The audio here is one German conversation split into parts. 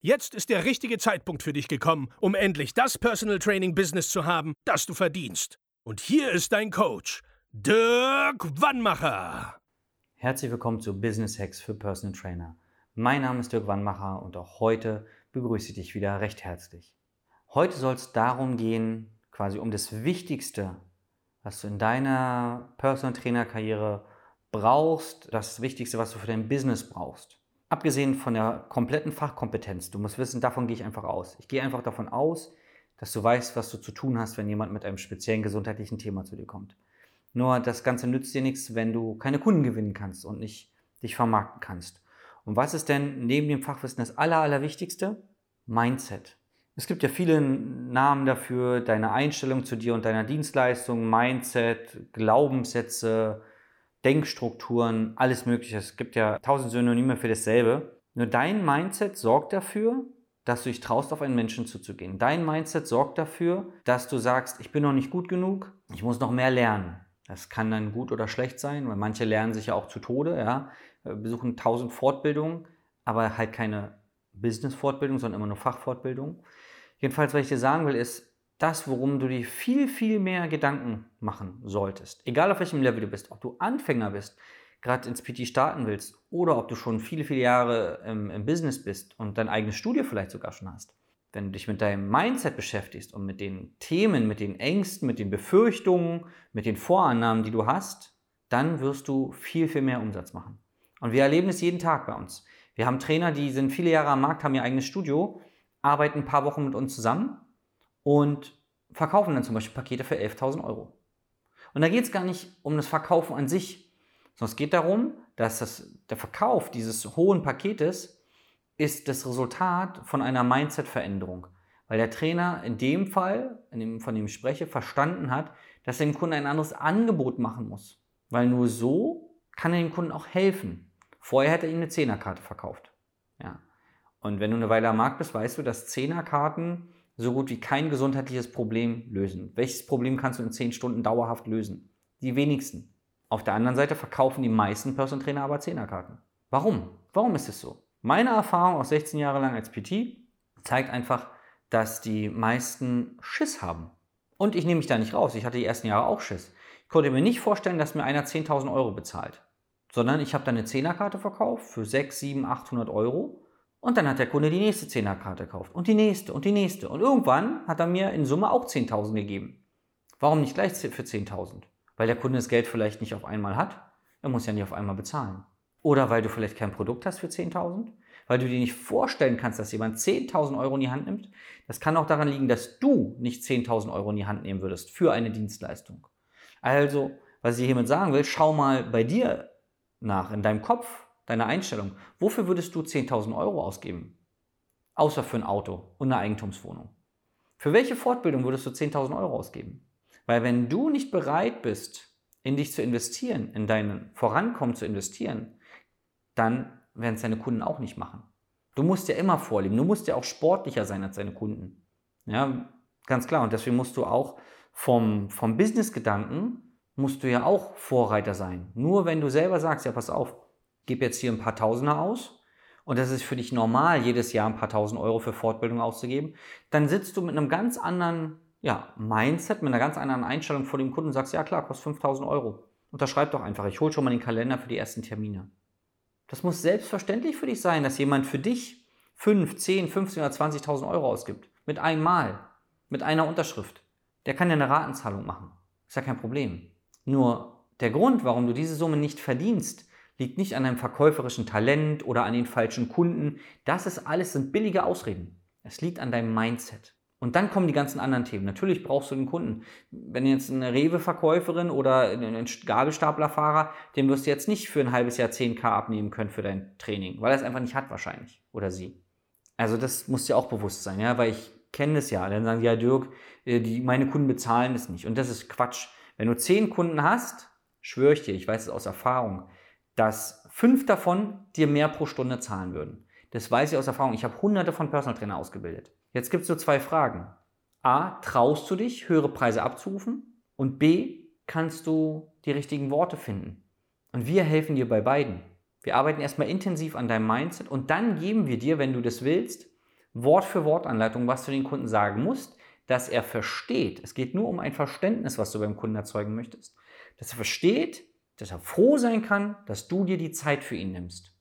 Jetzt ist der richtige Zeitpunkt für dich gekommen, um endlich das Personal Training Business zu haben, das du verdienst. Und hier ist dein Coach, Dirk Wannmacher. Herzlich willkommen zu Business Hacks für Personal Trainer. Mein Name ist Dirk Wannmacher und auch heute begrüße ich dich wieder recht herzlich. Heute soll es darum gehen, quasi um das Wichtigste, was du in deiner Personal Trainer Karriere brauchst, das Wichtigste, was du für dein Business brauchst. Abgesehen von der kompletten Fachkompetenz, du musst wissen, davon gehe ich einfach aus. Ich gehe einfach davon aus, dass du weißt, was du zu tun hast, wenn jemand mit einem speziellen gesundheitlichen Thema zu dir kommt. Nur das Ganze nützt dir nichts, wenn du keine Kunden gewinnen kannst und nicht dich vermarkten kannst. Und was ist denn neben dem Fachwissen das Aller, Allerwichtigste? Mindset. Es gibt ja viele Namen dafür, deine Einstellung zu dir und deiner Dienstleistung, Mindset, Glaubenssätze, Denkstrukturen, alles Mögliche. Es gibt ja tausend Synonyme für dasselbe. Nur dein Mindset sorgt dafür, dass du dich traust, auf einen Menschen zuzugehen. Dein Mindset sorgt dafür, dass du sagst, ich bin noch nicht gut genug, ich muss noch mehr lernen. Das kann dann gut oder schlecht sein, weil manche lernen sich ja auch zu Tode, ja, besuchen tausend Fortbildungen, aber halt keine Business-Fortbildung, sondern immer nur Fachfortbildung. Jedenfalls, was ich dir sagen will, ist, das, worum du dir viel, viel mehr Gedanken machen solltest. Egal auf welchem Level du bist, ob du Anfänger bist, gerade ins PT starten willst oder ob du schon viele, viele Jahre im, im Business bist und dein eigenes Studio vielleicht sogar schon hast. Wenn du dich mit deinem Mindset beschäftigst und mit den Themen, mit den Ängsten, mit den Befürchtungen, mit den Vorannahmen, die du hast, dann wirst du viel, viel mehr Umsatz machen. Und wir erleben es jeden Tag bei uns. Wir haben Trainer, die sind viele Jahre am Markt, haben ihr eigenes Studio, arbeiten ein paar Wochen mit uns zusammen und verkaufen dann zum Beispiel Pakete für 11.000 Euro. Und da geht es gar nicht um das Verkaufen an sich, sondern es geht darum, dass das, der Verkauf dieses hohen Paketes ist das Resultat von einer Mindset-Veränderung. Weil der Trainer in dem Fall, in dem, von dem ich spreche, verstanden hat, dass er dem Kunden ein anderes Angebot machen muss. Weil nur so kann er dem Kunden auch helfen. Vorher hätte er ihm eine Zehnerkarte verkauft. Ja. Und wenn du eine Weile am Markt bist, weißt du, dass Zehnerkarten so gut wie kein gesundheitliches Problem lösen. Welches Problem kannst du in 10 Stunden dauerhaft lösen? Die wenigsten. Auf der anderen Seite verkaufen die meisten Personal Trainer aber Zehnerkarten. Warum? Warum ist es so? Meine Erfahrung aus 16 Jahren lang als PT zeigt einfach, dass die meisten Schiss haben. Und ich nehme mich da nicht raus. Ich hatte die ersten Jahre auch Schiss. Ich konnte mir nicht vorstellen, dass mir einer 10.000 Euro bezahlt. Sondern ich habe dann eine Zehnerkarte verkauft für 6, 7, 800 Euro und dann hat der Kunde die nächste Zehnerkarte gekauft und die nächste und die nächste. Und irgendwann hat er mir in Summe auch 10.000 gegeben. Warum nicht gleich für 10.000? Weil der Kunde das Geld vielleicht nicht auf einmal hat. Er muss ja nicht auf einmal bezahlen. Oder weil du vielleicht kein Produkt hast für 10.000? Weil du dir nicht vorstellen kannst, dass jemand 10.000 Euro in die Hand nimmt? Das kann auch daran liegen, dass du nicht 10.000 Euro in die Hand nehmen würdest für eine Dienstleistung. Also, was ich hiermit sagen will, schau mal bei dir nach, in deinem Kopf, deine Einstellung. Wofür würdest du 10.000 Euro ausgeben? Außer für ein Auto und eine Eigentumswohnung. Für welche Fortbildung würdest du 10.000 Euro ausgeben? Weil wenn du nicht bereit bist, in dich zu investieren, in dein Vorankommen zu investieren, dann werden es deine Kunden auch nicht machen. Du musst ja immer vorleben. Du musst ja auch sportlicher sein als deine Kunden. Ja, ganz klar. Und deswegen musst du auch vom, vom Business-Gedanken musst du ja auch Vorreiter sein. Nur wenn du selber sagst, ja, pass auf, gebe jetzt hier ein paar Tausender aus und das ist für dich normal, jedes Jahr ein paar tausend Euro für Fortbildung auszugeben, dann sitzt du mit einem ganz anderen ja, Mindset, mit einer ganz anderen Einstellung vor dem Kunden und sagst, ja klar, kostet 5000 Euro. Unterschreib doch einfach, ich hole schon mal den Kalender für die ersten Termine. Das muss selbstverständlich für dich sein, dass jemand für dich 5, 10, 15 oder 20.000 Euro ausgibt. Mit einmal. Mit einer Unterschrift. Der kann ja eine Ratenzahlung machen. Ist ja kein Problem. Nur der Grund, warum du diese Summe nicht verdienst, liegt nicht an einem verkäuferischen Talent oder an den falschen Kunden. Das ist alles sind billige Ausreden. Es liegt an deinem Mindset. Und dann kommen die ganzen anderen Themen. Natürlich brauchst du den Kunden. Wenn jetzt eine Rewe-Verkäuferin oder ein Gabelstaplerfahrer, den wirst du jetzt nicht für ein halbes Jahr 10k abnehmen können für dein Training, weil er es einfach nicht hat wahrscheinlich. Oder sie. Also das muss dir auch bewusst sein, ja, weil ich kenne es ja. Dann sagen die, ja, Dirk, äh, die, meine Kunden bezahlen es nicht. Und das ist Quatsch. Wenn du zehn Kunden hast, schwöre ich dir, ich weiß es aus Erfahrung, dass fünf davon dir mehr pro Stunde zahlen würden. Das weiß ich aus Erfahrung. Ich habe hunderte von Personal Trainer ausgebildet. Jetzt gibt es nur zwei Fragen. A, traust du dich, höhere Preise abzurufen? Und B, kannst du die richtigen Worte finden? Und wir helfen dir bei beiden. Wir arbeiten erstmal intensiv an deinem Mindset und dann geben wir dir, wenn du das willst, Wort für Wort Anleitung, was du den Kunden sagen musst, dass er versteht. Es geht nur um ein Verständnis, was du beim Kunden erzeugen möchtest. Dass er versteht, dass er froh sein kann, dass du dir die Zeit für ihn nimmst.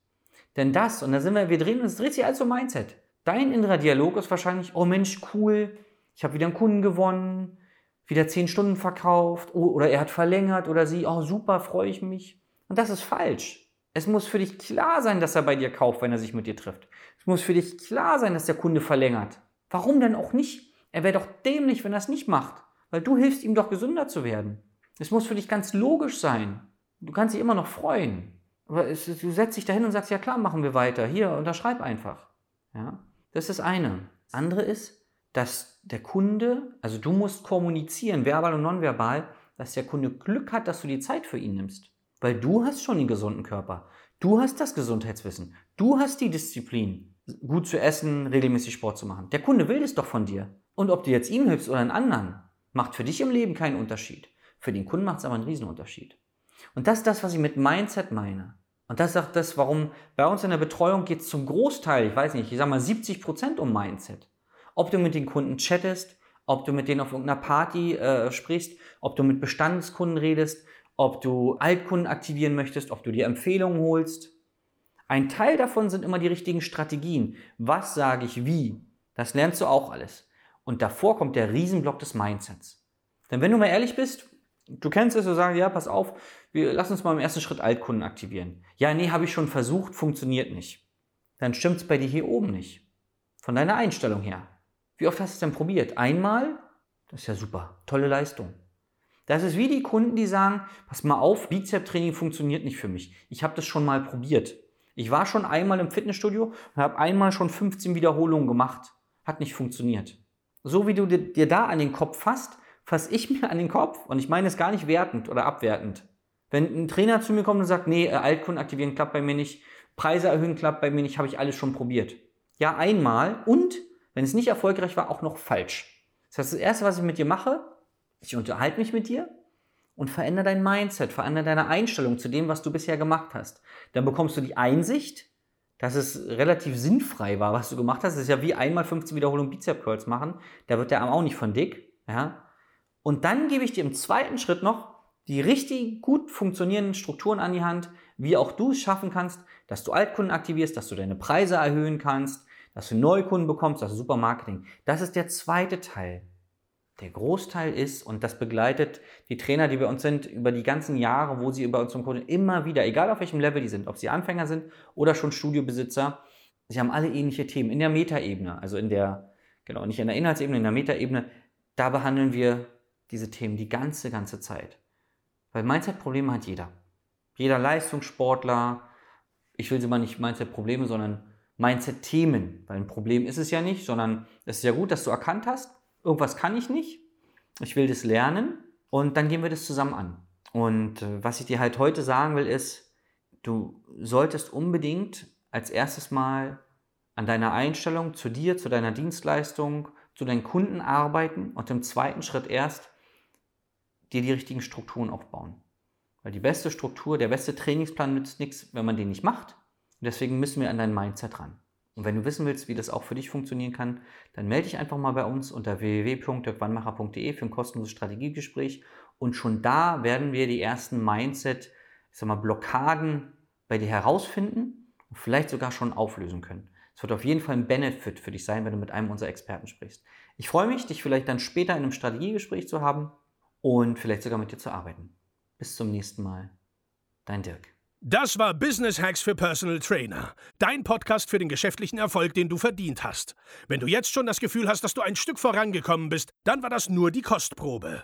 Denn das, und da sind wir, wir drehen uns, dreht sich alles um Mindset. Dein innerer Dialog ist wahrscheinlich, oh Mensch, cool, ich habe wieder einen Kunden gewonnen, wieder zehn Stunden verkauft, oh, oder er hat verlängert oder sie, oh super, freue ich mich. Und das ist falsch. Es muss für dich klar sein, dass er bei dir kauft, wenn er sich mit dir trifft. Es muss für dich klar sein, dass der Kunde verlängert. Warum denn auch nicht? Er wäre doch dämlich, wenn er es nicht macht, weil du hilfst ihm doch gesünder zu werden. Es muss für dich ganz logisch sein. Du kannst dich immer noch freuen. Aber es, du setzt dich dahin und sagst, ja klar, machen wir weiter. Hier, unterschreib einfach. Ja? Das ist das eine. Das andere ist, dass der Kunde, also du musst kommunizieren, verbal und nonverbal, dass der Kunde Glück hat, dass du die Zeit für ihn nimmst. Weil du hast schon den gesunden Körper. Du hast das Gesundheitswissen. Du hast die Disziplin, gut zu essen, regelmäßig Sport zu machen. Der Kunde will es doch von dir. Und ob du jetzt ihm hilfst oder einen anderen, macht für dich im Leben keinen Unterschied. Für den Kunden macht es aber einen Riesenunterschied. Und das ist das, was ich mit Mindset meine. Und das ist auch das, warum bei uns in der Betreuung geht es zum Großteil, ich weiß nicht, ich sag mal 70 Prozent um Mindset. Ob du mit den Kunden chattest, ob du mit denen auf irgendeiner Party äh, sprichst, ob du mit Bestandskunden redest, ob du Altkunden aktivieren möchtest, ob du dir Empfehlungen holst. Ein Teil davon sind immer die richtigen Strategien. Was sage ich wie? Das lernst du auch alles. Und davor kommt der Riesenblock des Mindsets. Denn wenn du mal ehrlich bist, Du kennst es, du sagst, ja, pass auf, wir lass uns mal im ersten Schritt Altkunden aktivieren. Ja, nee, habe ich schon versucht, funktioniert nicht. Dann stimmt es bei dir hier oben nicht. Von deiner Einstellung her. Wie oft hast du es denn probiert? Einmal? Das ist ja super. Tolle Leistung. Das ist wie die Kunden, die sagen, pass mal auf, Bizep-Training funktioniert nicht für mich. Ich habe das schon mal probiert. Ich war schon einmal im Fitnessstudio und habe einmal schon 15 Wiederholungen gemacht. Hat nicht funktioniert. So wie du dir da an den Kopf fasst, fasse ich mir an den Kopf und ich meine es gar nicht wertend oder abwertend. Wenn ein Trainer zu mir kommt und sagt, nee, äh, Altkunden aktivieren klappt bei mir nicht, Preise erhöhen klappt bei mir nicht, habe ich alles schon probiert. Ja, einmal und, wenn es nicht erfolgreich war, auch noch falsch. Das heißt, das Erste, was ich mit dir mache, ich unterhalte mich mit dir und verändere dein Mindset, verändere deine Einstellung zu dem, was du bisher gemacht hast. Dann bekommst du die Einsicht, dass es relativ sinnfrei war, was du gemacht hast. Das ist ja wie einmal 15 Wiederholungen Bizep Curls machen. Da wird der Arm auch nicht von dick. Ja? Und dann gebe ich dir im zweiten Schritt noch die richtig gut funktionierenden Strukturen an die Hand, wie auch du es schaffen kannst, dass du Altkunden aktivierst, dass du deine Preise erhöhen kannst, dass du Neukunden bekommst, das ist super Marketing. Das ist der zweite Teil. Der Großteil ist, und das begleitet die Trainer, die bei uns sind, über die ganzen Jahre, wo sie bei uns zum Kunden immer wieder, egal auf welchem Level die sind, ob sie Anfänger sind oder schon Studiobesitzer, sie haben alle ähnliche Themen in der Metaebene, also in der, genau, nicht in der Inhaltsebene, in der Metaebene, da behandeln wir diese Themen die ganze, ganze Zeit. Weil Mindset-Probleme hat jeder. Jeder Leistungssportler, ich will sie mal nicht Mindset-Probleme, sondern Mindset-Themen. Weil ein Problem ist es ja nicht, sondern es ist ja gut, dass du erkannt hast, irgendwas kann ich nicht, ich will das lernen und dann gehen wir das zusammen an. Und äh, was ich dir halt heute sagen will, ist, du solltest unbedingt als erstes mal an deiner Einstellung zu dir, zu deiner Dienstleistung, zu deinen Kunden arbeiten und im zweiten Schritt erst dir die richtigen Strukturen aufbauen. Weil die beste Struktur, der beste Trainingsplan nützt nichts, wenn man den nicht macht. Und deswegen müssen wir an dein Mindset ran. Und wenn du wissen willst, wie das auch für dich funktionieren kann, dann melde dich einfach mal bei uns unter www.dirkwannmacher.de für ein kostenloses Strategiegespräch. Und schon da werden wir die ersten Mindset, ich sag mal, Blockaden bei dir herausfinden und vielleicht sogar schon auflösen können. Es wird auf jeden Fall ein Benefit für dich sein, wenn du mit einem unserer Experten sprichst. Ich freue mich, dich vielleicht dann später in einem Strategiegespräch zu haben und vielleicht sogar mit dir zu arbeiten. Bis zum nächsten Mal. Dein Dirk. Das war Business Hacks für Personal Trainer. Dein Podcast für den geschäftlichen Erfolg, den du verdient hast. Wenn du jetzt schon das Gefühl hast, dass du ein Stück vorangekommen bist, dann war das nur die Kostprobe.